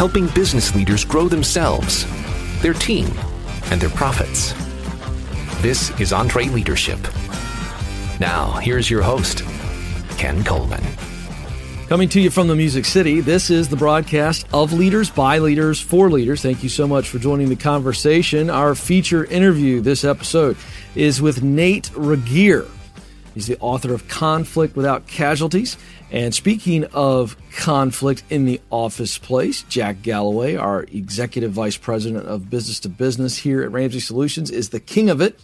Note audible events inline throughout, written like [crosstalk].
helping business leaders grow themselves, their team, and their profits. This is EntreLeadership. Now, here's your host, Ken Coleman. Coming to you from the Music City, this is the broadcast of Leaders by Leaders for Leaders. Thank you so much for joining the conversation. Our feature interview this episode is with Nate Regier. He's the author of Conflict Without Casualties. And speaking of conflict in the office place, Jack Galloway, our executive vice president of business to business here at Ramsey Solutions, is the king of it.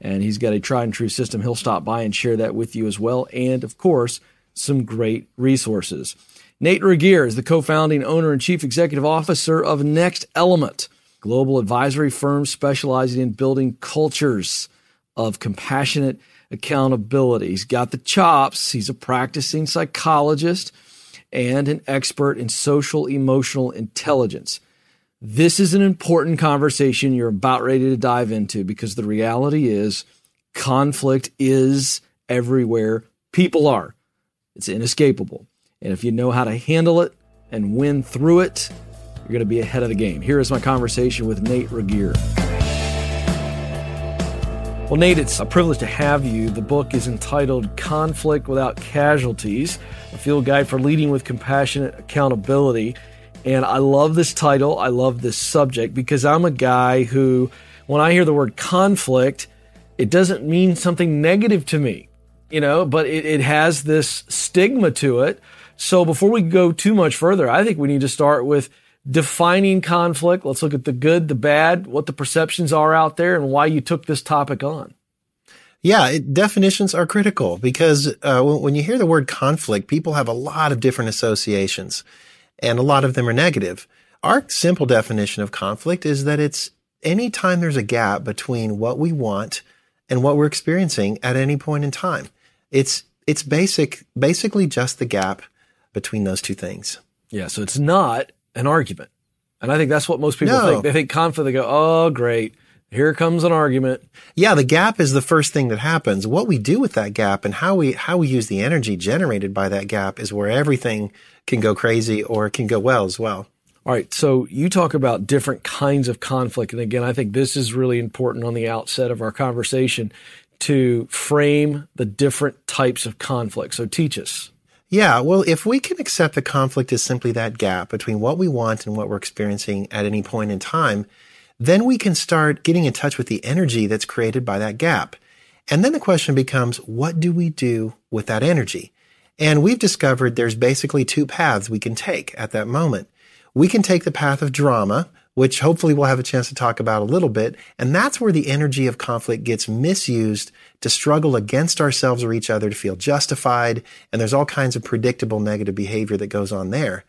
And he's got a tried and true system. He'll stop by and share that with you as well. And of course, some great resources. Nate Regier is the co-founding owner and chief executive officer of Next Element, global advisory firm specializing in building cultures of compassionate accountability. He's got the chops. He's a practicing psychologist and an expert in social emotional intelligence. This is an important conversation you're about ready to dive into because the reality is conflict is everywhere people are. It's inescapable. And if you know how to handle it and win through it, you're going to be ahead of the game. Here is my conversation with Nate Regier. Well, Nate, it's a privilege to have you. The book is entitled Conflict Without Casualties, a field guide for leading with compassionate accountability. And I love this title. I love this subject because I'm a guy who, when I hear the word conflict, it doesn't mean something negative to me you know, but it, it has this stigma to it. So before we go too much further, I think we need to start with defining conflict. Let's look at the good, the bad, what the perceptions are out there, and why you took this topic on. Yeah, it, definitions are critical because uh, when, when, you hear the word conflict, people have a lot of different associations, and a lot of them are negative. Our simple definition of conflict is that it's any time there's a gap between what we want and what we're experiencing at any point in time. It's it's basic basically just the gap between those two things. Yeah, so it's not an argument. And I think that's what most people no. think. They think conflict, they go, oh, great. Here comes an argument. Yeah, the gap is the first thing that happens. What we do with that gap and how we how we use the energy generated by that gap is where everything can go crazy or can go well as well. All right. So you talk about different kinds of conflict. And again, I think this is really important on the outset of our conversation to frame the different types of conflict. So teach us. Yeah, well, if we can accept the conflict as simply that gap between what we want and what we're experiencing at any point in time, then we can start getting in touch with the energy that's created by that gap. And then the question becomes, what do we do with that energy? And we've discovered there's basically two paths we can take at that moment. We can take the path of drama, which hopefully we'll have a chance to talk about a little bit. And that's where the energy of conflict gets misused to struggle against ourselves or each other to feel justified. And there's all kinds of predictable negative behavior that goes on there.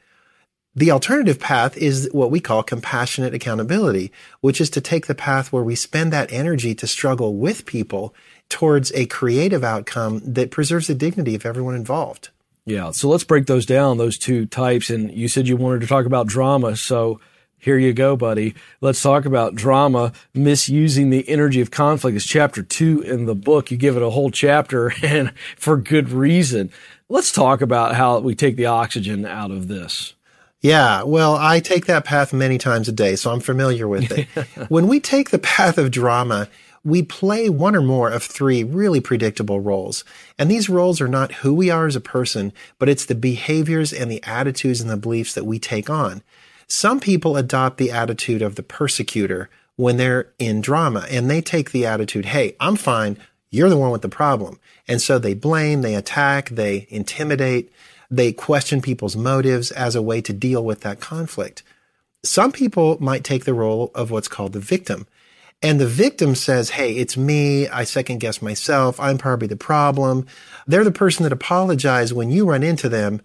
The alternative path is what we call compassionate accountability, which is to take the path where we spend that energy to struggle with people towards a creative outcome that preserves the dignity of everyone involved. Yeah. So let's break those down, those two types. And you said you wanted to talk about drama. So here you go, buddy. Let's talk about drama, misusing the energy of conflict. It's chapter two in the book. You give it a whole chapter [laughs] and for good reason. Let's talk about how we take the oxygen out of this. Yeah, well, I take that path many times a day, so I'm familiar with it. [laughs] when we take the path of drama, we play one or more of three really predictable roles. And these roles are not who we are as a person, but it's the behaviors and the attitudes and the beliefs that we take on. Some people adopt the attitude of the persecutor when they're in drama and they take the attitude, Hey, I'm fine. You're the one with the problem. And so they blame, they attack, they intimidate, they question people's motives as a way to deal with that conflict. Some people might take the role of what's called the victim. And the victim says, Hey, it's me. I second guess myself. I'm probably the problem. They're the person that apologized when you run into them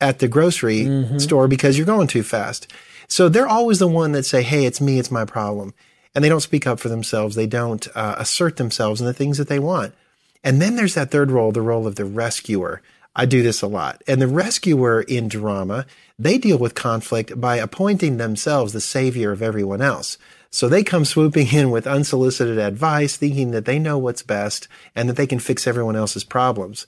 at the grocery mm-hmm. store because you're going too fast. So they're always the one that say, Hey, it's me. It's my problem. And they don't speak up for themselves. They don't uh, assert themselves in the things that they want. And then there's that third role, the role of the rescuer. I do this a lot. And the rescuer in drama, they deal with conflict by appointing themselves the savior of everyone else. So they come swooping in with unsolicited advice, thinking that they know what's best and that they can fix everyone else's problems.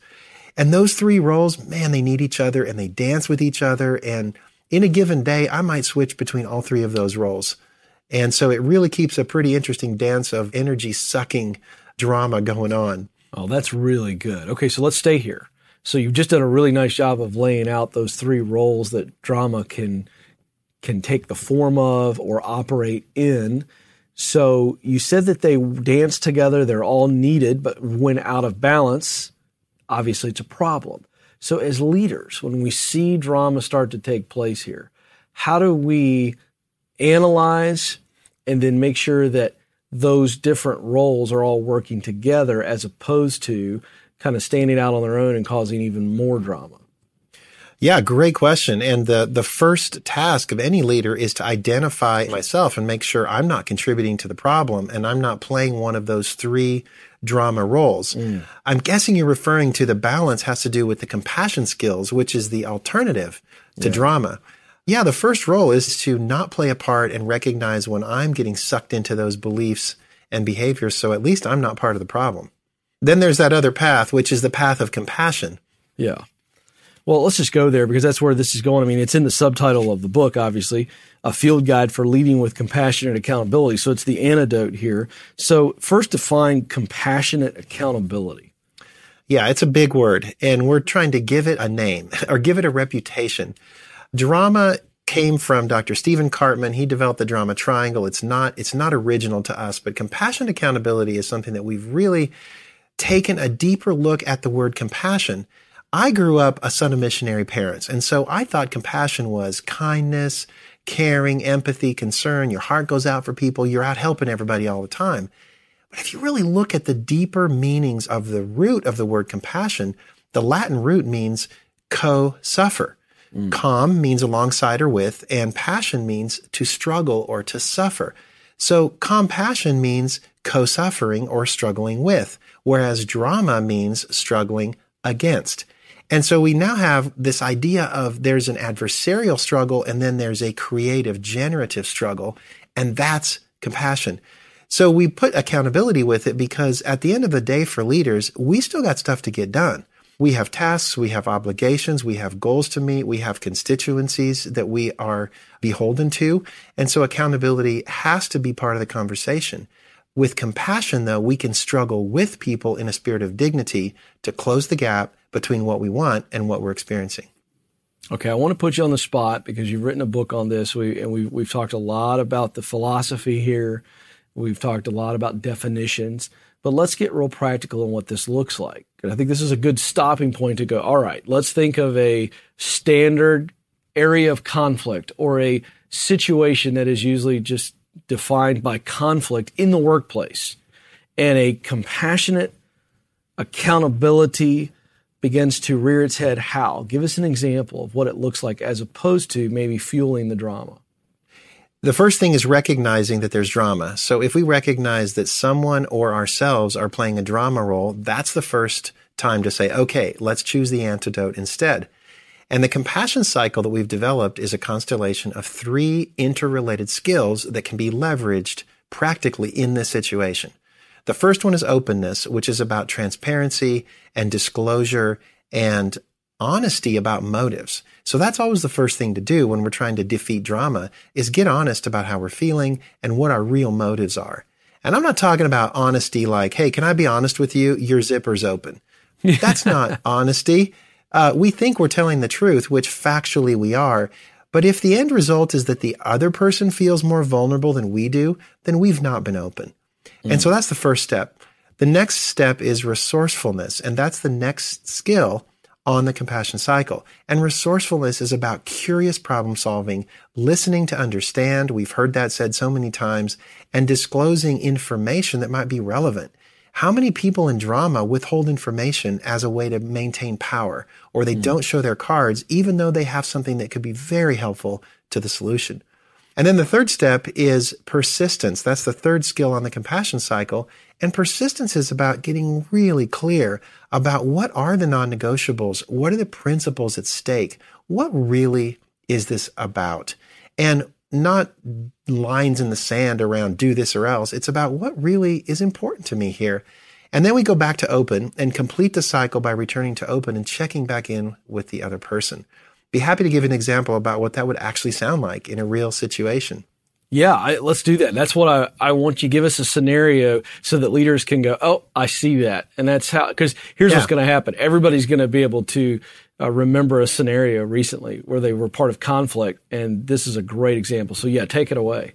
And those three roles, man, they need each other and they dance with each other and in a given day, I might switch between all three of those roles. And so it really keeps a pretty interesting dance of energy sucking drama going on. Oh, that's really good. Okay, so let's stay here. So you've just done a really nice job of laying out those three roles that drama can can take the form of or operate in. So you said that they dance together, they're all needed, but when out of balance, obviously it's a problem. So as leaders, when we see drama start to take place here, how do we analyze and then make sure that those different roles are all working together as opposed to kind of standing out on their own and causing even more drama? Yeah, great question. And the, the first task of any leader is to identify myself and make sure I'm not contributing to the problem and I'm not playing one of those three drama roles. Mm. I'm guessing you're referring to the balance has to do with the compassion skills, which is the alternative to yeah. drama. Yeah, the first role is to not play a part and recognize when I'm getting sucked into those beliefs and behaviors. So at least I'm not part of the problem. Then there's that other path, which is the path of compassion. Yeah. Well, let's just go there because that's where this is going. I mean, it's in the subtitle of the book, obviously, a field guide for leading with compassionate accountability. So it's the antidote here. So first define compassionate accountability. Yeah, it's a big word and we're trying to give it a name [laughs] or give it a reputation. Drama came from Dr. Stephen Karpman. He developed the drama triangle. It's not, it's not original to us, but compassionate accountability is something that we've really taken a deeper look at the word compassion I grew up a son of missionary parents. And so I thought compassion was kindness, caring, empathy, concern. Your heart goes out for people. You're out helping everybody all the time. But if you really look at the deeper meanings of the root of the word compassion, the Latin root means co-suffer. Mm. Com means alongside or with, and passion means to struggle or to suffer. So compassion means co-suffering or struggling with, whereas drama means struggling against. And so we now have this idea of there's an adversarial struggle and then there's a creative, generative struggle. And that's compassion. So we put accountability with it because at the end of the day for leaders, we still got stuff to get done. We have tasks, we have obligations, we have goals to meet, we have constituencies that we are beholden to. And so accountability has to be part of the conversation. With compassion, though, we can struggle with people in a spirit of dignity to close the gap between what we want and what we're experiencing. Okay, I want to put you on the spot because you've written a book on this. We and we we've talked a lot about the philosophy here. We've talked a lot about definitions, but let's get real practical on what this looks like. And I think this is a good stopping point to go. All right, let's think of a standard area of conflict or a situation that is usually just defined by conflict in the workplace and a compassionate accountability begins to rear its head, how? Give us an example of what it looks like as opposed to maybe fueling the drama. The first thing is recognizing that there's drama. So if we recognize that someone or ourselves are playing a drama role, that's the first time to say, okay, let's choose the antidote instead. And the compassion cycle that we've developed is a constellation of three interrelated skills that can be leveraged practically in this situation. The first one is openness, which is about transparency and disclosure and honesty about motives. So that's always the first thing to do when we're trying to defeat drama is get honest about how we're feeling and what our real motives are. And I'm not talking about honesty like, Hey, can I be honest with you? Your zipper's open. [laughs] That's not honesty. Uh, we think we're telling the truth, which factually we are. But if the end result is that the other person feels more vulnerable than we do, then we've not been open. Mm. And so that's the first step. The next step is resourcefulness, and that's the next skill on the compassion cycle. And resourcefulness is about curious problem solving, listening to understand. We've heard that said so many times and disclosing information that might be relevant. How many people in drama withhold information as a way to maintain power or they mm. don't show their cards even though they have something that could be very helpful to the solution? And then the third step is persistence. That's the third skill on the compassion cycle. And persistence is about getting really clear about what are the non-negotiables? What are the principles at stake? What really is this about? And not lines in the sand around do this or else. It's about what really is important to me here. And then we go back to open and complete the cycle by returning to open and checking back in with the other person. Be happy to give an example about what that would actually sound like in a real situation. Yeah, I, let's do that. That's what I, I want you give us a scenario so that leaders can go, Oh, I see that. And that's how, cause here's yeah. what's going to happen. Everybody's going to be able to uh, remember a scenario recently where they were part of conflict. And this is a great example. So yeah, take it away.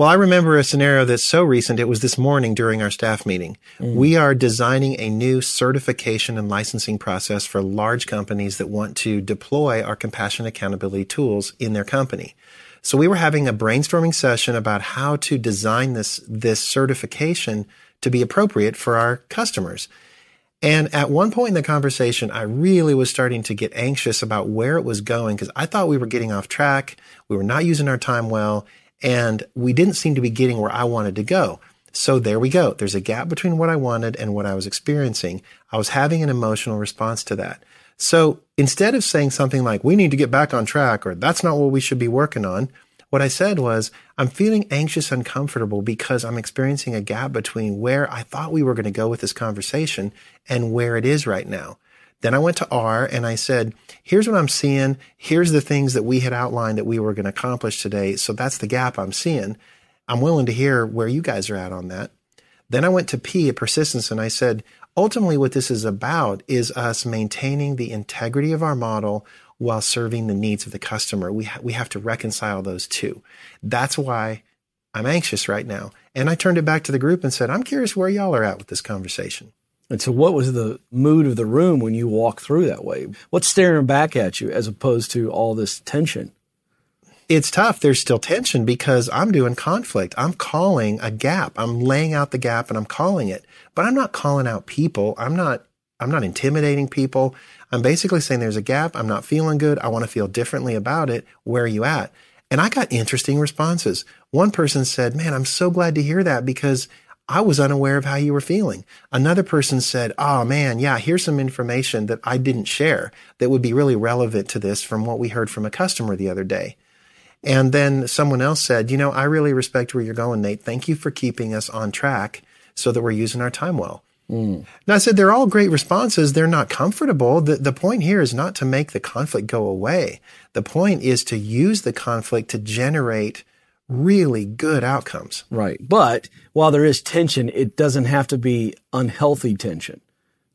Well, I remember a scenario that's so recent. It was this morning during our staff meeting. Mm. We are designing a new certification and licensing process for large companies that want to deploy our compassion accountability tools in their company. So we were having a brainstorming session about how to design this, this certification to be appropriate for our customers. And at one point in the conversation, I really was starting to get anxious about where it was going because I thought we were getting off track. We were not using our time well and we didn't seem to be getting where I wanted to go. So there we go. There's a gap between what I wanted and what I was experiencing. I was having an emotional response to that. So instead of saying something like, we need to get back on track or that's not what we should be working on, what I said was, I'm feeling anxious, uncomfortable because I'm experiencing a gap between where I thought we were going to go with this conversation and where it is right now. Then I went to R and I said, here's what I'm seeing. Here's the things that we had outlined that we were going to accomplish today. So that's the gap I'm seeing. I'm willing to hear where you guys are at on that. Then I went to P at persistence and I said, ultimately what this is about is us maintaining the integrity of our model while serving the needs of the customer. We, ha- we have to reconcile those two. That's why I'm anxious right now. And I turned it back to the group and said, I'm curious where y'all are at with this conversation. And so, what was the mood of the room when you walked through that way? What's staring back at you as opposed to all this tension? It's tough. There's still tension because I'm doing conflict. I'm calling a gap. I'm laying out the gap and I'm calling it, but I'm not calling out people. I'm not, I'm not intimidating people. I'm basically saying there's a gap. I'm not feeling good. I want to feel differently about it. Where are you at? And I got interesting responses. One person said, man, I'm so glad to hear that because I was unaware of how you were feeling. Another person said, Oh man, yeah, here's some information that I didn't share that would be really relevant to this from what we heard from a customer the other day. And then someone else said, You know, I really respect where you're going, Nate. Thank you for keeping us on track so that we're using our time well. Mm. Now I said they're all great responses. They're not comfortable. The, the point here is not to make the conflict go away. The point is to use the conflict to generate really good outcomes. Right. But while there is tension, it doesn't have to be unhealthy tension.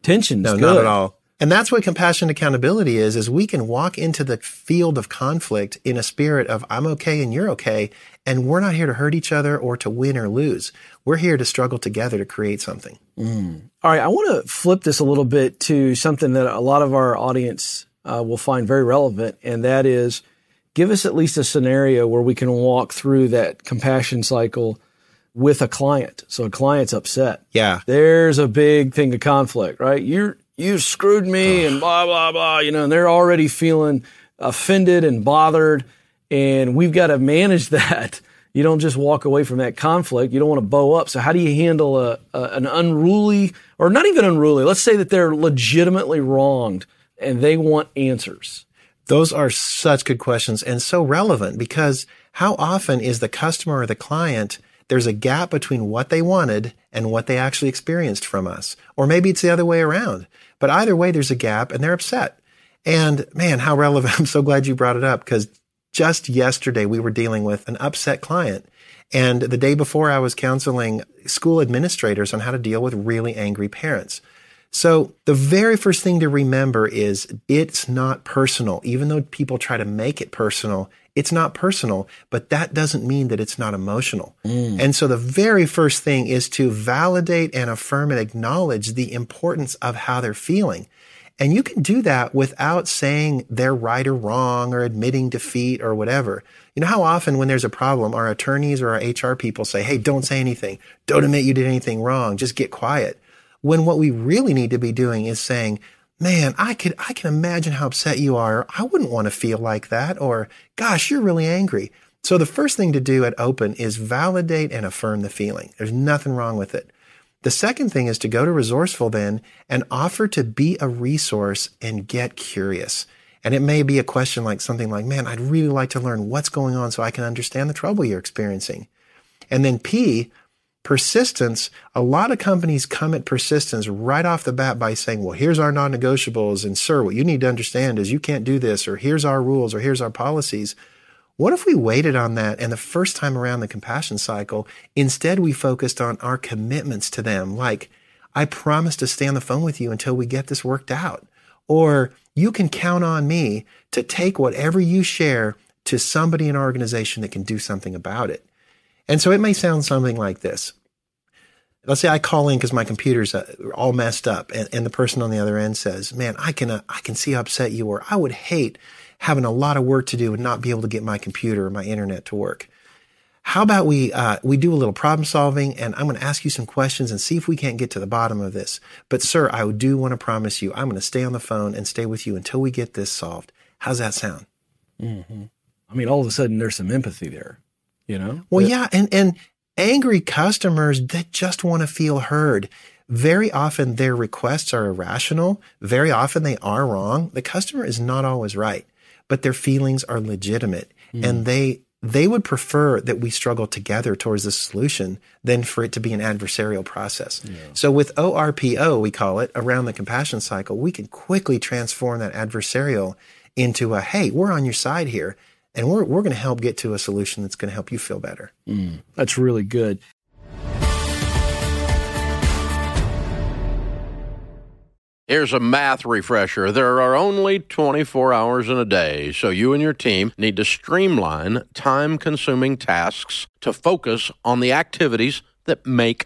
Tension no, good. not at all. And that's what compassion accountability is, is we can walk into the field of conflict in a spirit of I'm okay and you're okay. And we're not here to hurt each other or to win or lose. We're here to struggle together to create something. Mm. All right. I want to flip this a little bit to something that a lot of our audience uh, will find very relevant. And that is, give us at least a scenario where we can walk through that compassion cycle with a client. So a client's upset. Yeah. There's a big thing of conflict, right? You're, you screwed me and blah, blah, blah, you know, and they're already feeling offended and bothered. And we've got to manage [laughs] that. You don't just walk away from that conflict. You don't want to bow up. So how do you handle a, a an unruly or not even unruly? Let's say that they're legitimately wronged and they want answers. Those are such good questions and so relevant because how often is the customer or the client there's a gap between what they wanted and what they actually experienced from us. Or maybe it's the other way around. But either way, there's a gap and they're upset. And man, how relevant. [laughs] I'm so glad you brought it up because just yesterday we were dealing with an upset client. And the day before I was counseling school administrators on how to deal with really angry parents. So the very first thing to remember is it's not personal. Even though people try to make it personal, it's not personal, but that doesn't mean that it's not emotional. Mm. And so the very first thing is to validate and affirm and acknowledge the importance of how they're feeling. And you can do that without saying they're right or wrong or admitting defeat or whatever. You know how often when there's a problem, our attorneys or our HR people say, Hey, don't say anything. Don't admit you did anything wrong. Just get quiet. When what we really need to be doing is saying, man, I could, I can imagine how upset you are. I wouldn't want to feel like that. Or gosh, you're really angry. So the first thing to do at open is validate and affirm the feeling. There's nothing wrong with it. The second thing is to go to resourceful then and offer to be a resource and get curious. And it may be a question like something like, man, I'd really like to learn what's going on so I can understand the trouble you're experiencing. And then P, Persistence, a lot of companies come at persistence right off the bat by saying, well, here's our non negotiables. And sir, what you need to understand is you can't do this, or here's our rules, or here's our policies. What if we waited on that and the first time around the compassion cycle, instead we focused on our commitments to them? Like, I promise to stay on the phone with you until we get this worked out. Or you can count on me to take whatever you share to somebody in our organization that can do something about it. And so it may sound something like this. Let's say I call in because my computer's uh, all messed up, and, and, the person on the other end says, "Man, I can uh, I can see how upset you were. I would hate having a lot of work to do and not be able to get my computer or my internet to work. How about we uh, we do a little problem solving, and I'm going to ask you some questions and see if we can't get to the bottom of this. But sir, I do want to promise you, I'm going to stay on the phone and stay with you until we get this solved. How's that sound? Mm-hmm. I mean, all of a sudden there's some empathy there you know? Well, yeah. And, and angry customers that just want to feel heard. Very often their requests are irrational. Very often they are wrong. The customer is not always right, but their feelings are legitimate mm. and they, they would prefer that we struggle together towards the solution than for it to be an adversarial process. Yeah. So with ORPO, we call it around the compassion cycle, we can quickly transform that adversarial into a, Hey, we're on your side here and we're, we're going to help get to a solution that's going to help you feel better. Mm, that's really good. Here's a math refresher. There are only 24 hours in a day, so you and your team need to streamline time consuming tasks to focus on the activities that make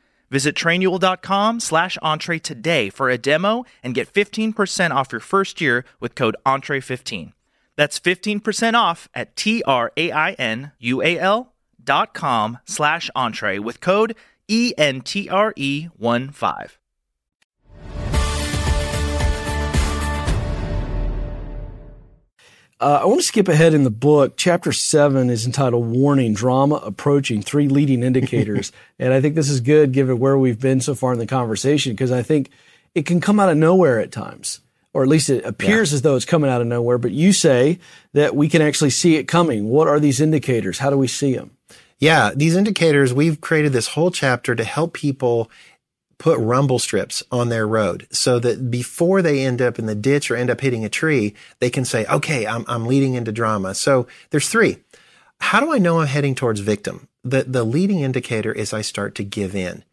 Visit trainual.com slash entree today for a demo and get 15% off your first year with code entre15. That's 15% off at T-R-A-I-N-U-A-L dot com slash entree with code E-N-T-R-E-1-5. Uh, I want to skip ahead in the book. Chapter seven is entitled Warning Drama Approaching Three Leading Indicators. [laughs] and I think this is good given where we've been so far in the conversation because I think it can come out of nowhere at times or at least it appears yeah. as though it's coming out of nowhere. But you say that we can actually see it coming. What are these indicators? How do we see them? Yeah, these indicators, we've created this whole chapter to help people put rumble strips on their road so that before they end up in the ditch or end up hitting a tree, they can say, okay, I'm, I'm leading into drama. So there's three. How do I know I'm heading towards victim? The, the leading indicator is I start to give in.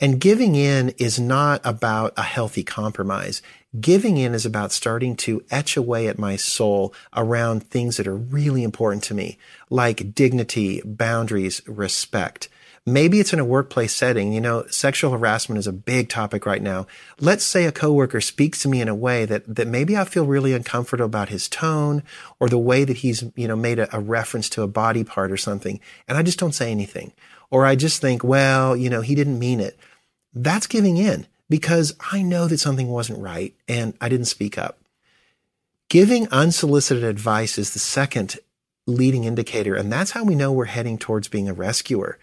And giving in is not about a healthy compromise. Giving in is about starting to etch away at my soul around things that are really important to me, like dignity, boundaries, respect. Maybe it's in a workplace setting. You know, sexual harassment is a big topic right now. Let's say a coworker speaks to me in a way that, that maybe I feel really uncomfortable about his tone or the way that he's, you know, made a, a reference to a body part or something. And I just don't say anything. Or I just think, well, you know, he didn't mean it. That's giving in because I know that something wasn't right and I didn't speak up. Giving unsolicited advice is the second leading indicator, and that's how we know we're heading towards being a rescuer.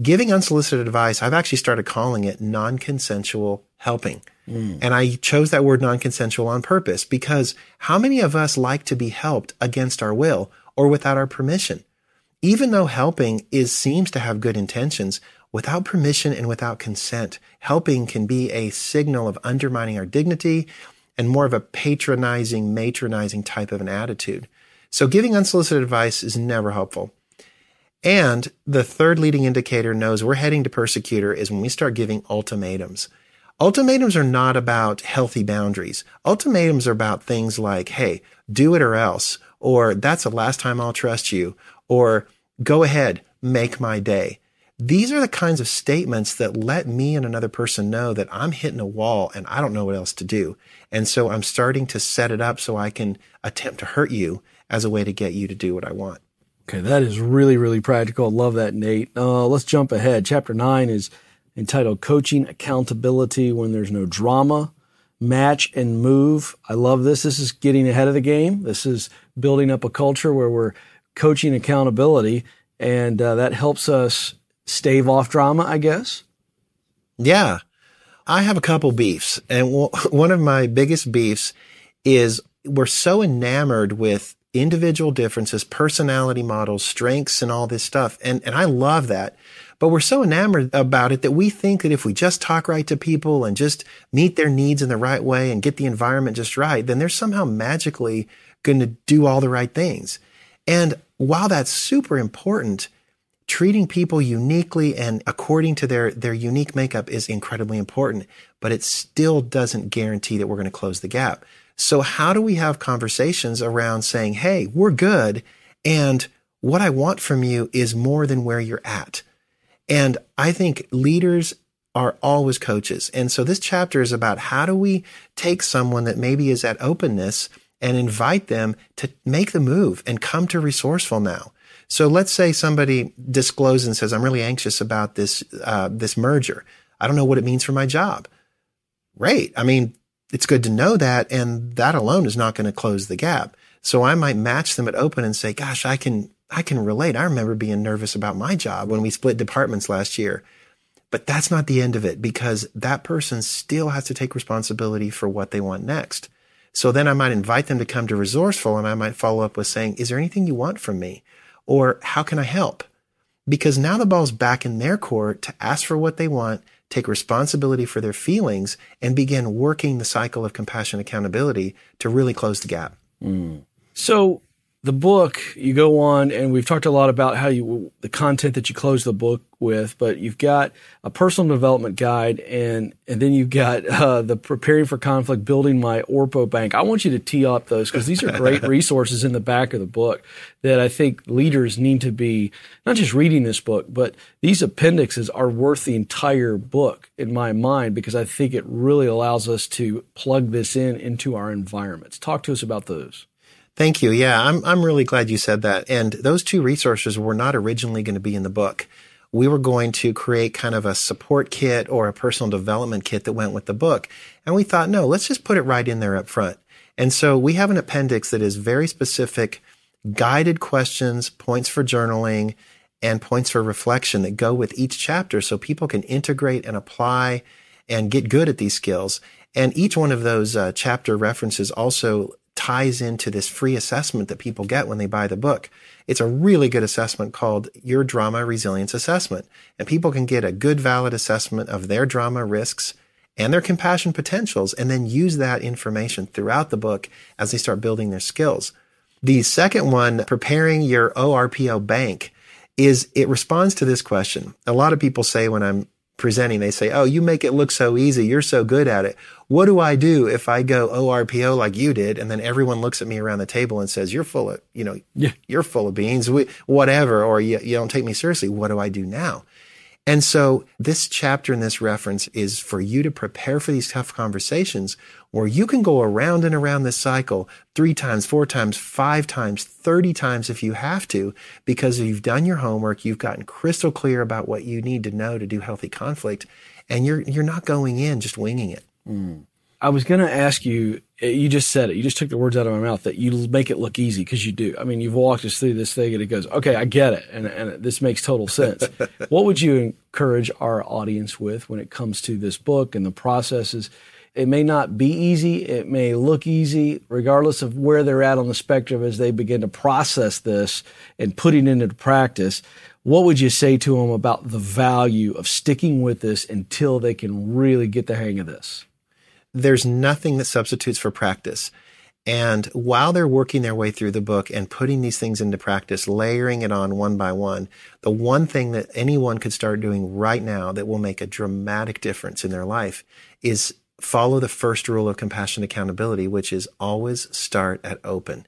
Giving unsolicited advice, I've actually started calling it non consensual helping. Mm. And I chose that word non consensual on purpose because how many of us like to be helped against our will or without our permission? Even though helping is seems to have good intentions, without permission and without consent, helping can be a signal of undermining our dignity and more of a patronizing, matronizing type of an attitude. So giving unsolicited advice is never helpful. And the third leading indicator knows we're heading to persecutor is when we start giving ultimatums. Ultimatums are not about healthy boundaries. Ultimatums are about things like, hey, do it or else, or that's the last time I'll trust you, or go ahead, make my day. These are the kinds of statements that let me and another person know that I'm hitting a wall and I don't know what else to do. And so I'm starting to set it up so I can attempt to hurt you as a way to get you to do what I want. Okay, that is really, really practical. Love that, Nate. Uh, let's jump ahead. Chapter nine is entitled Coaching Accountability When There's No Drama. Match and move. I love this. This is getting ahead of the game. This is building up a culture where we're coaching accountability, and uh, that helps us stave off drama, I guess. Yeah. I have a couple beefs. And [laughs] one of my biggest beefs is we're so enamored with individual differences, personality models, strengths, and all this stuff. And, and I love that. But we're so enamored about it that we think that if we just talk right to people and just meet their needs in the right way and get the environment just right, then they're somehow magically going to do all the right things. And while that's super important, treating people uniquely and according to their, their unique makeup is incredibly important, but it still doesn't guarantee that we're going to close the gap. So how do we have conversations around saying, Hey, we're good. And what I want from you is more than where you're at. And I think leaders are always coaches. And so this chapter is about how do we take someone that maybe is at openness and invite them to make the move and come to resourceful now. So let's say somebody discloses and says, "I'm really anxious about this uh, this merger. I don't know what it means for my job." Great. I mean, it's good to know that, and that alone is not going to close the gap. So I might match them at open and say, "Gosh, I can I can relate. I remember being nervous about my job when we split departments last year." But that's not the end of it because that person still has to take responsibility for what they want next. So then I might invite them to come to resourceful and I might follow up with saying, is there anything you want from me? Or how can I help? Because now the ball's back in their court to ask for what they want, take responsibility for their feelings, and begin working the cycle of compassion accountability to really close the gap. Mm. So the book you go on and we've talked a lot about how you the content that you close the book with but you've got a personal development guide and and then you've got [laughs] uh, the preparing for conflict building my orpo bank. I want you to tee up those because these are great [laughs] resources in the back of the book that i think leaders need to be not just reading this book but these appendixes are worth the entire book in my mind because i think it really allows us to plug this in into our environments. Talk to us about those Thank you. Yeah, I'm I'm really glad you said that. And those two resources were not originally going to be in the book. We were going to create kind of a support kit or a personal development kit that went with the book. And we thought, no, let's just put it right in there up front. And so we have an appendix that is very specific, guided questions, points for journaling, and points for reflection that go with each chapter so people can integrate and apply and get good at these skills. And each one of those uh, chapter references also ties into this free assessment that people get when they buy the book. It's a really good assessment called Your Drama Resilience Assessment. And people can get a good, valid assessment of their drama risks and their compassion potentials, and then use that information throughout the book as they start building their skills. The second one, preparing your ORPO bank, is it responds to this question. A lot of people say when I'm presenting. They say, Oh, you make it look so easy. You're so good at it. What do I do if I go ORPO like you did? And then everyone looks at me around the table and says, you're full of, you know, yeah. you're full of beans, whatever, or you, you don't take me seriously. What do I do now? And so this chapter and this reference is for you to prepare for these tough conversations where you can go around and around this cycle three times, four times, five times, 30 times if you have to, because you've done your homework, you've gotten crystal clear about what you need to know to do healthy conflict, and you're, you're not going in just winging it. Mm. I was going to ask you, you just said it. You just took the words out of my mouth that you make it look easy because you do. I mean, you've walked us through this thing and it goes, okay, I get it. And, and this makes total sense. [laughs] what would you encourage our audience with when it comes to this book and the processes? It may not be easy. It may look easy, regardless of where they're at on the spectrum as they begin to process this and putting it into practice. What would you say to them about the value of sticking with this until they can really get the hang of this? There's nothing that substitutes for practice. And while they're working their way through the book and putting these things into practice, layering it on one by one, the one thing that anyone could start doing right now that will make a dramatic difference in their life is follow the first rule of compassion accountability, which is always start at open.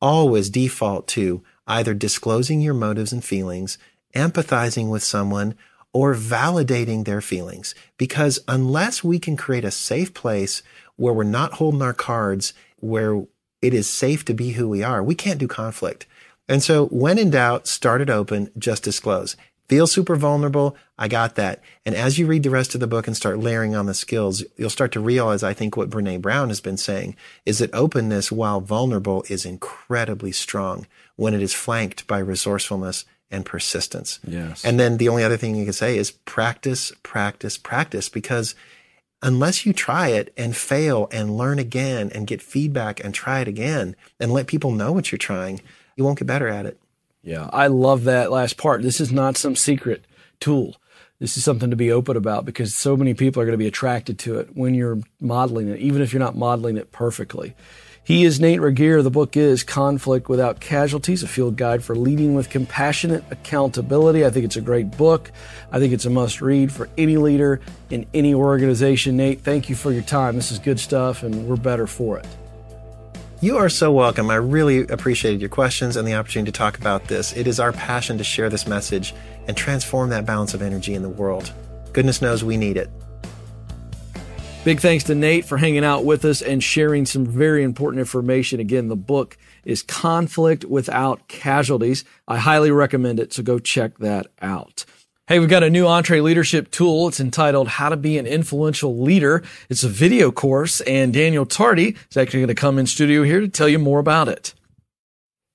Always default to either disclosing your motives and feelings, empathizing with someone, or validating their feelings. Because unless we can create a safe place where we're not holding our cards, where it is safe to be who we are, we can't do conflict. And so when in doubt, start it open, just disclose. Feel super vulnerable. I got that. And as you read the rest of the book and start layering on the skills, you'll start to realize, I think what Brene Brown has been saying is that openness, while vulnerable, is incredibly strong when it is flanked by resourcefulness and persistence. Yes. And then the only other thing you can say is practice, practice, practice, because unless you try it and fail and learn again and get feedback and try it again and let people know what you're trying, you won't get better at it. Yeah. I love that last part. This is not some secret tool. This is something to be open about because so many people are going to be attracted to it when you're modeling it, even if you're not modeling it perfectly. He is Nate Regier. The book is Conflict Without Casualties, a field guide for leading with compassionate accountability. I think it's a great book. I think it's a must read for any leader in any organization. Nate, thank you for your time. This is good stuff, and we're better for it. You are so welcome. I really appreciated your questions and the opportunity to talk about this. It is our passion to share this message and transform that balance of energy in the world. Goodness knows we need it. Big thanks to Nate for hanging out with us and sharing some very important information. Again, the book is Conflict Without Casualties. I highly recommend it, so go check that out. Hey, we've got a new EntreLeadership tool. It's entitled How to Be an Influential Leader. It's a video course, and Daniel Tardy is actually going to come in studio here to tell you more about it.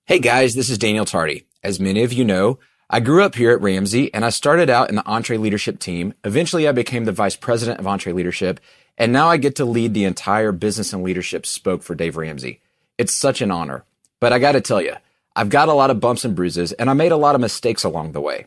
Hey guys, this is Daniel Tardy. As many of you know, I grew up here at Ramsey and I started out in the EntreLeadership team. Eventually I became the vice president of EntreLeadership and now I get to lead the entire business and leadership spoke for Dave Ramsey. It's such an honor. But I got to tell you, I've got a lot of bumps and bruises, and I made a lot of mistakes along the way.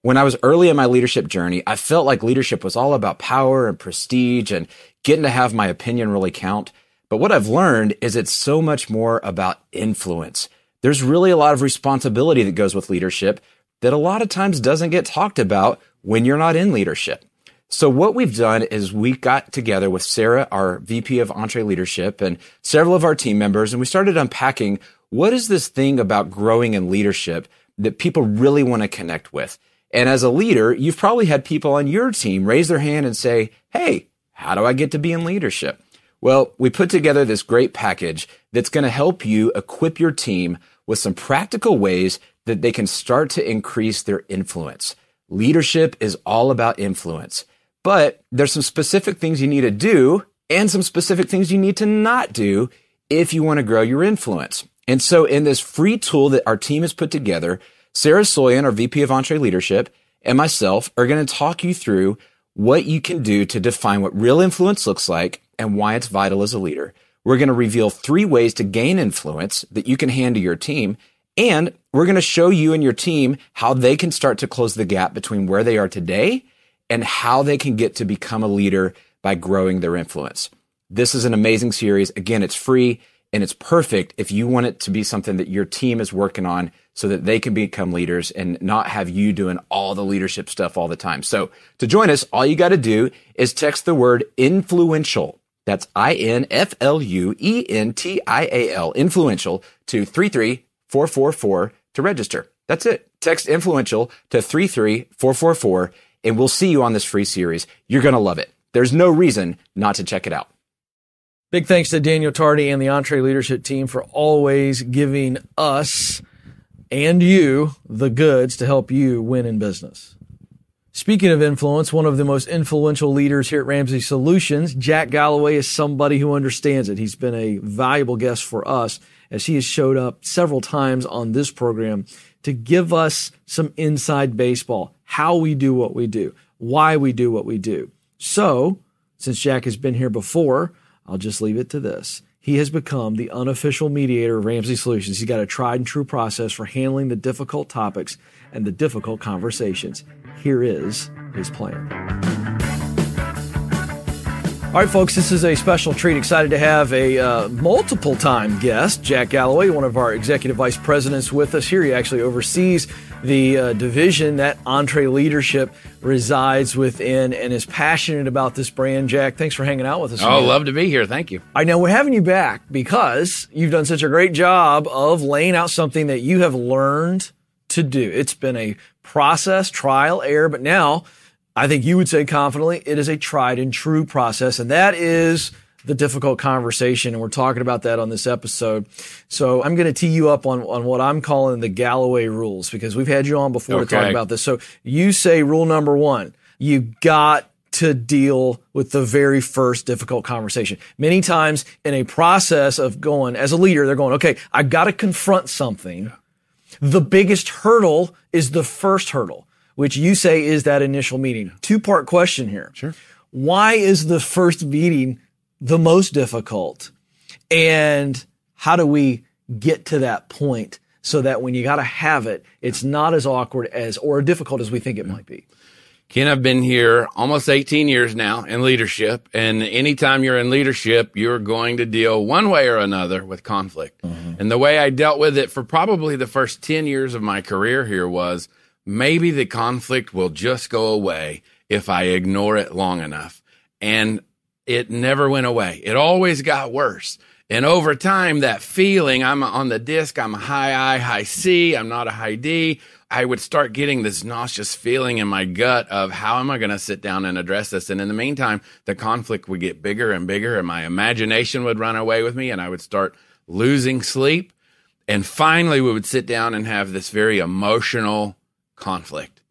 When I was early in my leadership journey, I felt like leadership was all about power and prestige and getting to have my opinion really count. But what I've learned is it's so much more about influence. There's really a lot of responsibility that goes with leadership that a lot of times doesn't get talked about when you're not in leadership. So what we've done is we got together with Sarah, our VP of EntreLeadership, and several of our team members, and we started unpacking what is this thing about growing in leadership that people really want to connect with. And as a leader, you've probably had people on your team raise their hand and say, Hey, how do I get to be in leadership? Well, we put together this great package that's going to help you equip your team with some practical ways that they can start to increase their influence. Leadership is all about influence. But there's some specific things you need to do and some specific things you need to not do if you want to grow your influence. And so in this free tool that our team has put together, Sarah Soyan, our VP of EntreLeadership, and myself are going to talk you through what you can do to define what real influence looks like and why it's vital as a leader. We're going to reveal three ways to gain influence that you can hand to your team. And we're going to show you and your team how they can start to close the gap between where they are today and how they can get to become a leader by growing their influence. This is an amazing series. Again, it's free and it's perfect if you want it to be something that your team is working on so that they can become leaders and not have you doing all the leadership stuff all the time. So to join us, all you got to do is text the word influential. That's I-N-F-L-U-E-N-T-I-A-L, influential to 33444 to register. That's it. Text influential to 33444 and we'll see you on this free series. You're going to love it. There's no reason not to check it out. Big thanks to Daniel Tardy and the EntreLeadership team for always giving us and you the goods to help you win in business. Speaking of influence, one of the most influential leaders here at Ramsey Solutions, Jack Galloway, is somebody who understands it. He's been a valuable guest for us as he has showed up several times on this program to give us some inside baseball, how we do what we do, why we do what we do. So, since Jack has been here before, I'll just leave it to this. He has become the unofficial mediator of Ramsey Solutions. He's got a tried and true process for handling the difficult topics and the difficult conversations. Here is his plan. All right, folks, this is a special treat. Excited to have a uh, multiple time guest, Jack Galloway, one of our executive vice presidents, with us here. He actually oversees the uh, division that EntreLeadership resides within and is passionate about this brand. Jack, thanks for hanging out with us. Oh, again. love to be here. Thank you. I know we're having you back because you've done such a great job of laying out something that you have learned to do. It's been a process, trial, error, but now I think you would say confidently it is a tried and true process. And that is the difficult conversation. And we're talking about that on this episode. So I'm going to tee you up on, on what I'm calling the Galloway rules because we've had you on before okay. to talk about this. So you say rule number one, you got to deal with the very first difficult conversation. Many times in a process of going as a leader, they're going, okay, I got to confront something. The biggest hurdle is the first hurdle which you say is that initial meeting. Two part question here. Sure. Why is the first meeting the most difficult? And how do we get to that point so that when you got to have it, it's not as awkward as or difficult as we think it might be? Ken, I've been here almost 18 years now in leadership. And anytime you're in leadership, you're going to deal one way or another with conflict. Mm-hmm. And the way I dealt with it for probably the first 10 years of my career here was maybe the conflict will just go away if I ignore it long enough. And it never went away. It always got worse. And over time, that feeling, I'm on the disc, I'm a high I, high C, I'm not a high D. I would start getting this nauseous feeling in my gut of how am I going to sit down and address this? And in the meantime, the conflict would get bigger and bigger and my imagination would run away with me and I would start losing sleep. And finally, we would sit down and have this very emotional conflict.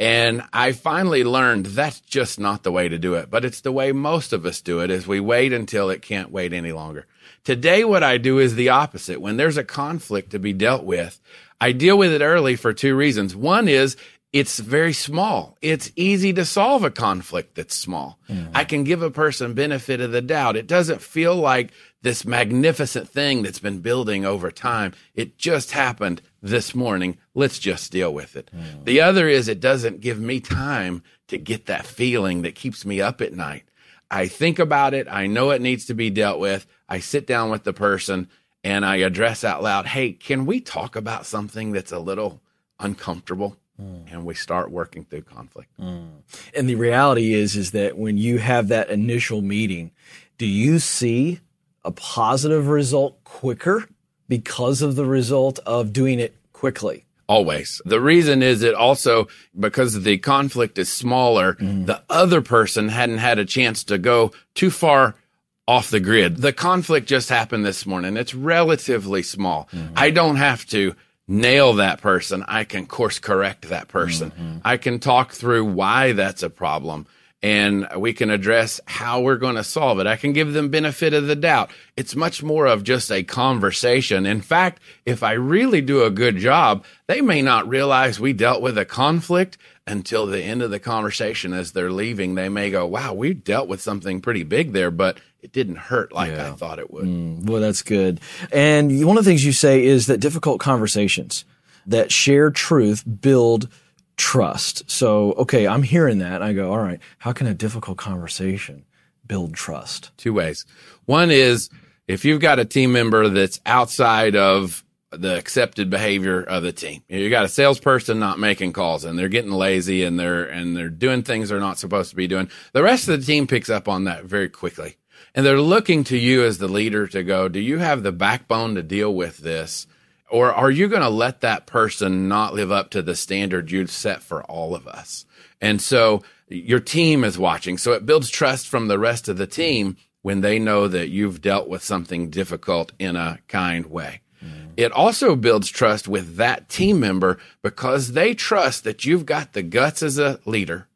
And I finally learned that's just not the way to do it, but it's the way most of us do it is we wait until it can't wait any longer. Today, what I do is the opposite. When there's a conflict to be dealt with, I deal with it early for two reasons. One is it's very small. It's easy to solve a conflict that's small. Mm. I can give a person benefit of the doubt. It doesn't feel like this magnificent thing that's been building over time. It just happened this morning. Let's just deal with it. Mm. The other is it doesn't give me time to get that feeling that keeps me up at night. I think about it. I know it needs to be dealt with. I sit down with the person and I address out loud, Hey, can we talk about something that's a little uncomfortable? Mm. And we start working through conflict. Mm. And the reality is, is that when you have that initial meeting, do you see a positive result quicker because of the result of doing it quickly. Always. The reason is it also because the conflict is smaller, mm. the other person hadn't had a chance to go too far off the grid. The conflict just happened this morning. It's relatively small. Mm-hmm. I don't have to nail that person. I can course correct that person. Mm-hmm. I can talk through why that's a problem and we can address how we're going to solve it. I can give them benefit of the doubt. It's much more of just a conversation. In fact, if I really do a good job, they may not realize we dealt with a conflict until the end of the conversation as they're leaving. They may go, wow, we dealt with something pretty big there, but it didn't hurt like yeah. I thought it would. Mm, well, that's good. And one of the things you say is that difficult conversations that share truth build trust. So, okay, I'm hearing that. I go, all right, how can a difficult conversation build trust? Two ways. One is if you've got a team member that's outside of the accepted behavior of the team. You got a salesperson not making calls and they're getting lazy and they're and they're doing things they're not supposed to be doing. The rest of the team picks up on that very quickly. And they're looking to you as the leader to go, do you have the backbone to deal with this? Or are you going to let that person not live up to the standard you've set for all of us? And so your team is watching. So it builds trust from the rest of the team when they know that you've dealt with something difficult in a kind way. Mm. It also builds trust with that team member because they trust that you've got the guts as a leader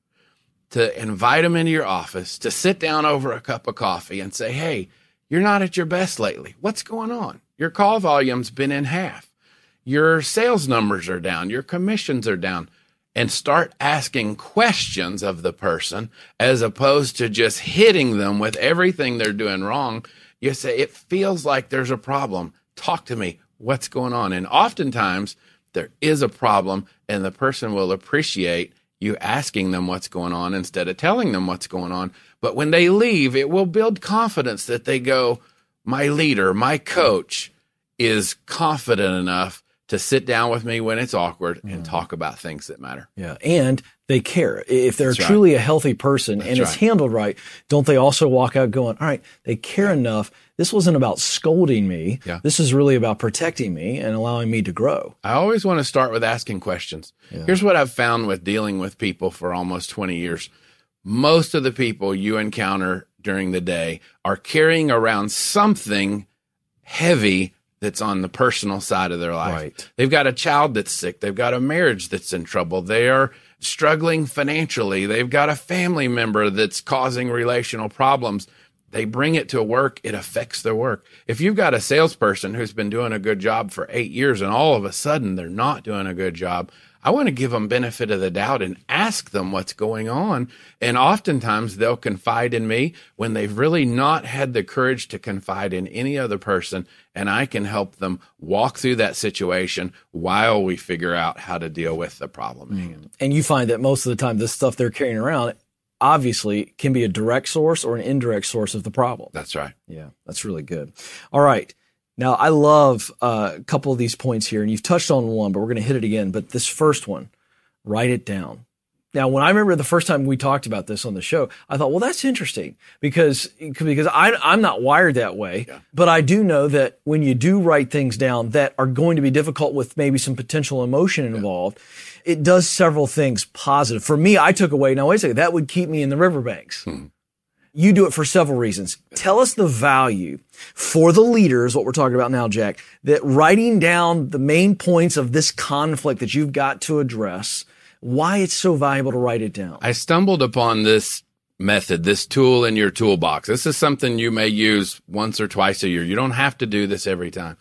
to invite them into your office, to sit down over a cup of coffee and say, Hey, you're not at your best lately. What's going on? Your call volume's been in half. Your sales numbers are down. Your commissions are down and start asking questions of the person as opposed to just hitting them with everything they're doing wrong. You say, it feels like there's a problem. Talk to me. What's going on? And oftentimes there is a problem and the person will appreciate you asking them what's going on instead of telling them what's going on. But when they leave, it will build confidence that they go, my leader, my coach is confident enough to sit down with me when it's awkward and mm. talk about things that matter. Yeah. And they care. If they're That's truly right. a healthy person That's and it's handled right, don't they also walk out going, all right, they care enough. This wasn't about scolding me. Yeah. This is really about protecting me and allowing me to grow. I always want to start with asking questions. Yeah. Here's what I've found with dealing with people for almost 20 years. Most of the people you encounter during the day are carrying around something heavy that's on the personal side of their life. Right. They've got a child that's sick. They've got a marriage that's in trouble. They are struggling financially. They've got a family member that's causing relational problems. They bring it to work. It affects their work. If you've got a salesperson who's been doing a good job for eight years and all of a sudden they're not doing a good job, I want to give them benefit of the doubt and ask them what's going on. And oftentimes they'll confide in me when they've really not had the courage to confide in any other person. And I can help them walk through that situation while we figure out how to deal with the problem. Mm. And you find that most of the time, this stuff they're carrying around obviously can be a direct source or an indirect source of the problem. That's right. Yeah, that's really good. All right. Now, I love uh, a couple of these points here, and you've touched on one, but we're going to hit it again. But this first one, write it down. Now, when I remember the first time we talked about this on the show, I thought, well, that's interesting because because I, I'm not wired that way, yeah. but I do know that when you do write things down that are going to be difficult with maybe some potential emotion involved, yeah. it does several things positive. For me, I took away. Now, wait a second, that would keep me in the riverbanks. Hmm. You do it for several reasons. Tell us the value for the leaders, what we're talking about now, Jack, that writing down the main points of this conflict that you've got to address, why it's so valuable to write it down. I stumbled upon this method, this tool in your toolbox. This is something you may use once or twice a year. You don't have to do this every time.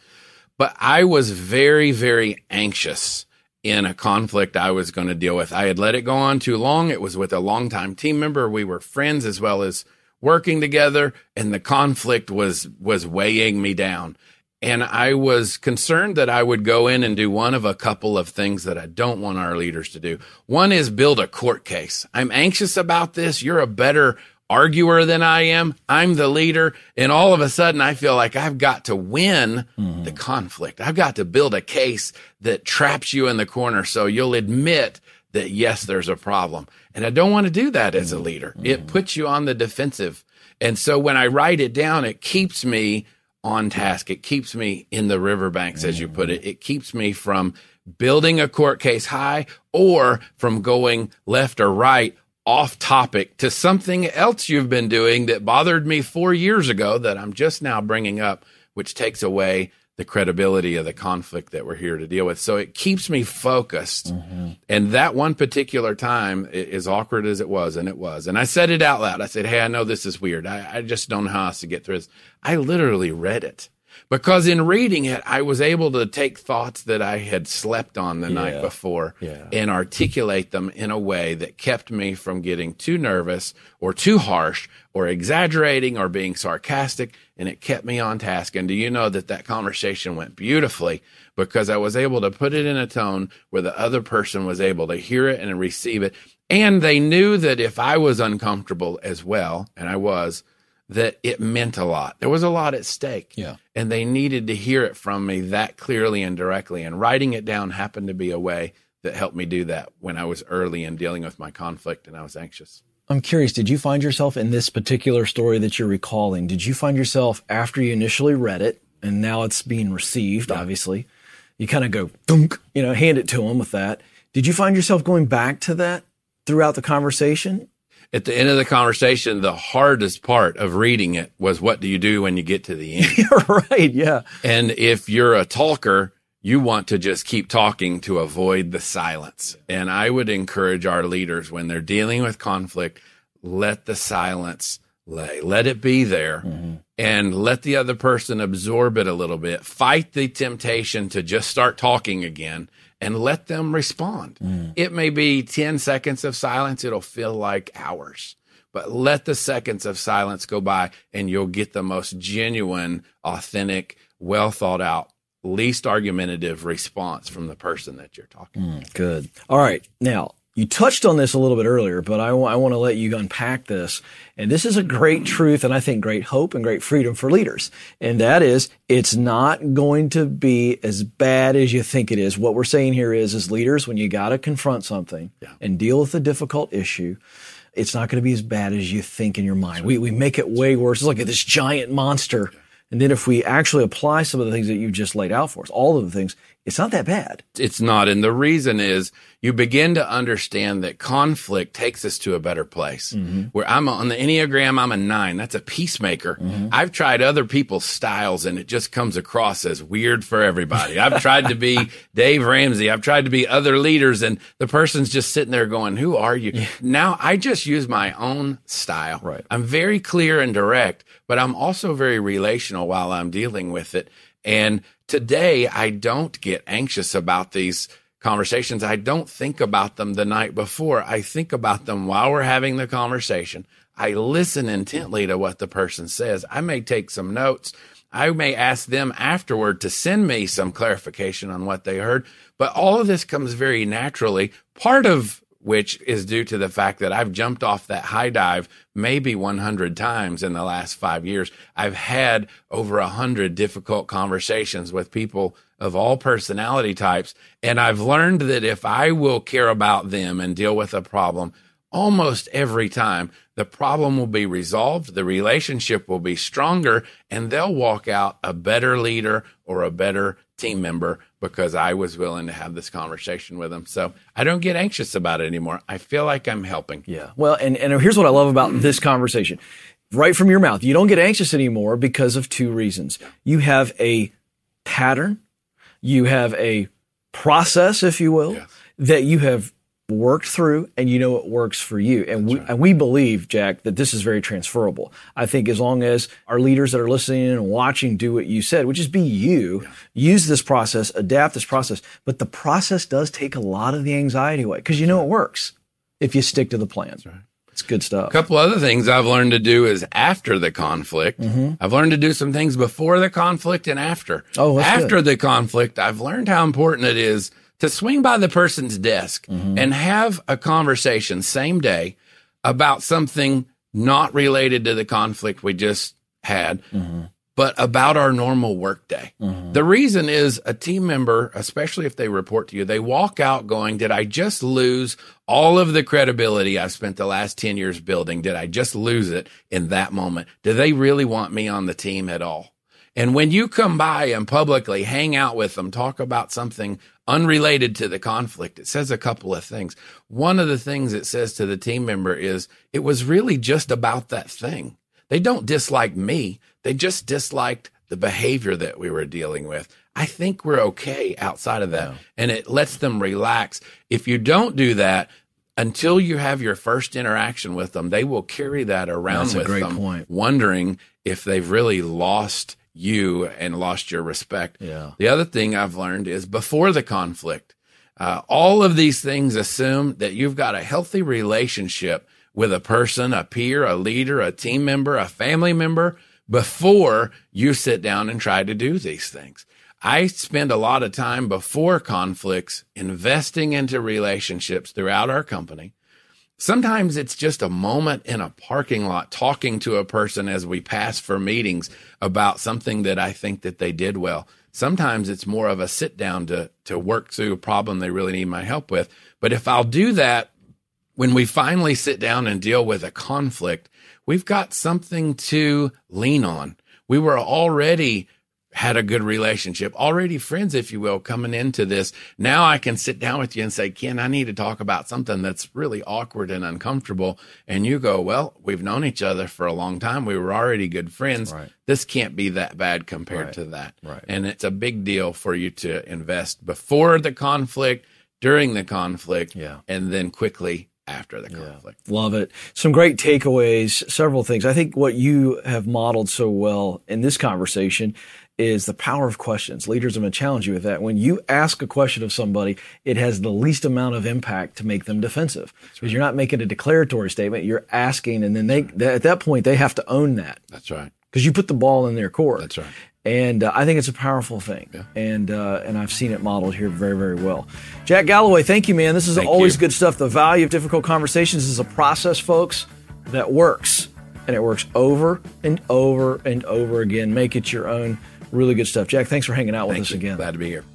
But I was very, very anxious in a conflict I was going to deal with. I had let it go on too long. It was with a longtime team member. We were friends as well as working together and the conflict was was weighing me down and I was concerned that I would go in and do one of a couple of things that I don't want our leaders to do. One is build a court case. I'm anxious about this. You're a better arguer than I am. I'm the leader. And all of a sudden I feel like I've got to win mm-hmm. the conflict. I've got to build a case that traps you in the corner so you'll admit that yes, there's a problem. And I don't want to do that as a mm-hmm. leader. Mm-hmm. It puts you on the defensive. And so when I write it down, it keeps me on task. It keeps me in the riverbanks, mm-hmm. as you put it. It keeps me from building a court case high or from going left or right off topic to something else you've been doing that bothered me four years ago that I'm just now bringing up, which takes away the credibility of the conflict that we're here to deal with. So it keeps me focused. Mm-hmm. And that one particular time, as awkward as it was, and it was, and I said it out loud. I said, Hey, I know this is weird. I, I just don't know how else to get through this. I literally read it because in reading it, I was able to take thoughts that I had slept on the yeah. night before yeah. and articulate them in a way that kept me from getting too nervous or too harsh or exaggerating or being sarcastic. And it kept me on task. And do you know that that conversation went beautifully because I was able to put it in a tone where the other person was able to hear it and receive it. And they knew that if I was uncomfortable as well, and I was, that it meant a lot. There was a lot at stake. Yeah. And they needed to hear it from me that clearly and directly. And writing it down happened to be a way that helped me do that when I was early in dealing with my conflict and I was anxious. I'm curious, did you find yourself in this particular story that you're recalling? Did you find yourself after you initially read it and now it's being received, yeah. obviously? You kind of go, thunk, you know, hand it to them with that. Did you find yourself going back to that throughout the conversation? At the end of the conversation, the hardest part of reading it was what do you do when you get to the end? [laughs] right, yeah. And if you're a talker, you want to just keep talking to avoid the silence. And I would encourage our leaders when they're dealing with conflict, let the silence lay, let it be there mm-hmm. and let the other person absorb it a little bit. Fight the temptation to just start talking again and let them respond. Mm. It may be 10 seconds of silence. It'll feel like hours but let the seconds of silence go by and you'll get the most genuine, authentic, well thought out least argumentative response from the person that you're talking mm, to. Good. All right. Now, you touched on this a little bit earlier, but I, w- I want to let you unpack this. And this is a great truth and I think great hope and great freedom for leaders. And that is it's not going to be as bad as you think it is. What we're saying here is, as leaders, when you got to confront something yeah. and deal with a difficult issue, it's not going to be as bad as you think in your mind. We, we make it way worse. It's like this giant monster. And then if we actually apply some of the things that you just laid out for us, all of the things, it's not that bad. It's not. And the reason is you begin to understand that conflict takes us to a better place. Mm-hmm. Where I'm on the Enneagram, I'm a nine. That's a peacemaker. Mm-hmm. I've tried other people's styles and it just comes across as weird for everybody. I've tried to be [laughs] Dave Ramsey. I've tried to be other leaders and the person's just sitting there going, who are you? Yeah. Now I just use my own style. Right. I'm very clear and direct, but I'm also very relational while I'm dealing with it. And today I don't get anxious about these conversations. I don't think about them the night before. I think about them while we're having the conversation. I listen intently to what the person says. I may take some notes. I may ask them afterward to send me some clarification on what they heard, but all of this comes very naturally. Part of which is due to the fact that I've jumped off that high dive maybe 100 times in the last five years. I've had over a hundred difficult conversations with people of all personality types. And I've learned that if I will care about them and deal with a problem almost every time, the problem will be resolved. The relationship will be stronger and they'll walk out a better leader or a better team member because I was willing to have this conversation with them. So I don't get anxious about it anymore. I feel like I'm helping. Yeah. Well, and, and here's what I love about this conversation. Right from your mouth, you don't get anxious anymore because of two reasons. You have a pattern, you have a process, if you will, yes. that you have worked through and you know it works for you. And we, right. and we believe, Jack, that this is very transferable. I think as long as our leaders that are listening and watching do what you said, which is be you, yeah. use this process, adapt this process. But the process does take a lot of the anxiety away because you know it works if you stick to the plan. Right. It's good stuff. A couple other things I've learned to do is after the conflict. Mm-hmm. I've learned to do some things before the conflict and after. Oh, after good. the conflict, I've learned how important it is to swing by the person's desk mm-hmm. and have a conversation same day about something not related to the conflict we just had, mm-hmm. but about our normal workday. Mm-hmm. The reason is a team member, especially if they report to you, they walk out going, Did I just lose all of the credibility I've spent the last 10 years building? Did I just lose it in that moment? Do they really want me on the team at all? And when you come by and publicly hang out with them, talk about something unrelated to the conflict, it says a couple of things. One of the things it says to the team member is it was really just about that thing. They don't dislike me. They just disliked the behavior that we were dealing with. I think we're okay outside of that. And it lets them relax. If you don't do that, until you have your first interaction with them, they will carry that around That's with them, point. wondering if they've really lost you and lost your respect. Yeah. The other thing I've learned is before the conflict, uh, all of these things assume that you've got a healthy relationship with a person, a peer, a leader, a team member, a family member before you sit down and try to do these things. I spend a lot of time before conflicts investing into relationships throughout our company Sometimes it's just a moment in a parking lot talking to a person as we pass for meetings about something that I think that they did well. Sometimes it's more of a sit down to, to work through a problem they really need my help with. But if I'll do that when we finally sit down and deal with a conflict, we've got something to lean on. We were already had a good relationship, already friends, if you will, coming into this. Now I can sit down with you and say, Ken, I need to talk about something that's really awkward and uncomfortable. And you go, well, we've known each other for a long time. We were already good friends. Right. This can't be that bad compared Right. to that. Right. And it's a big deal for you to invest before the conflict, during the conflict, Yeah. and then quickly after the conflict. Love it. Some great takeaways, several things. I think what you have modeled so well in this conversation is the power of questions. Leaders are going to challenge you with that. When you ask a question of somebody, it has the least amount of impact to make them defensive because you're not making a declaratory statement. You're asking, and then they, at that point, they have to own that That's right. because you put the ball in their court. That's right. And uh, I think it's a powerful thing. And uh, and I've seen it modeled here very, very well. Jack Galloway, thank you, man. This is Thank always you. good stuff. The value of difficult conversations is a process, folks, that works. And it works over and over and over again. Make it your own. Really good stuff. Jack, thanks for hanging out with Thank us you. again. Glad to be here.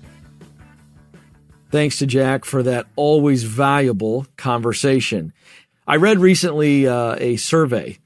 Thanks to Jack for that always valuable conversation. I read recently uh, a survey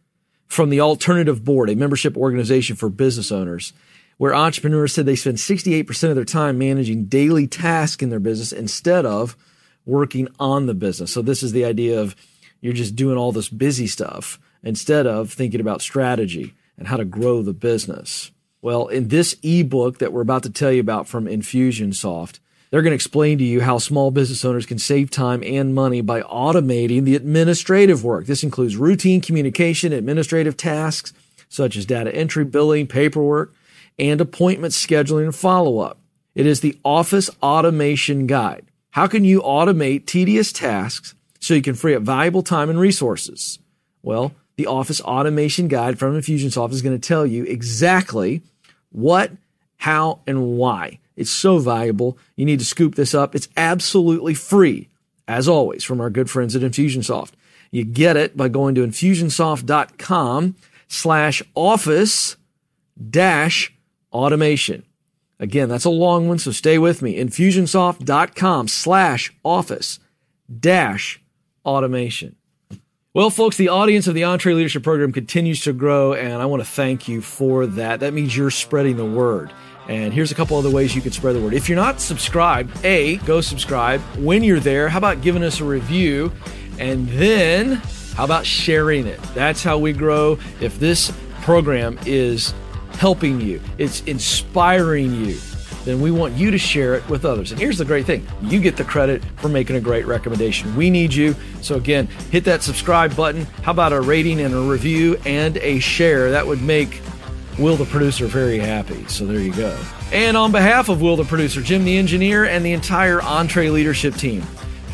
from the Alternative Board, a membership organization for business owners, where entrepreneurs said they spend 68% of their time managing daily tasks in their business instead of working on the business. So this is the idea of you're just doing all this busy stuff instead of thinking about strategy and how to grow the business. Well, in this ebook that we're about to tell you about from Infusionsoft, they're going to explain to you how small business owners can save time and money by automating the administrative work. This includes routine communication, administrative tasks such as data entry, billing, paperwork, and appointment scheduling and follow up. It is the Office Automation Guide. How can you automate tedious tasks so you can free up valuable time and resources? Well, the Office Automation Guide from Infusionsoft is going to tell you exactly what, how, and why. It's so valuable. You need to scoop this up. It's absolutely free, as always, from our good friends at Infusionsoft. You get it by going to infusionsoft.com slash office dash automation. Again, that's a long one, so stay with me. Infusionsoft.com slash office dash automation. Well, folks, the audience of the EntreLeadership Program continues to grow, and I want to thank you for that. That means you're spreading the word. And here's a couple other ways you can spread the word. If you're not subscribed, A, go subscribe. When you're there, how about giving us a review? And then, how about sharing it? That's how we grow. If this program is helping you, it's inspiring you, then we want you to share it with others. And here's the great thing you get the credit for making a great recommendation. We need you. So, again, hit that subscribe button. How about a rating and a review and a share? That would make Will the producer very happy. So, there you go. And on behalf of Will the producer, Jim the engineer, and the entire EntreLeadership team,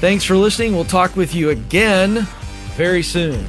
thanks for listening. We'll talk with you again very soon.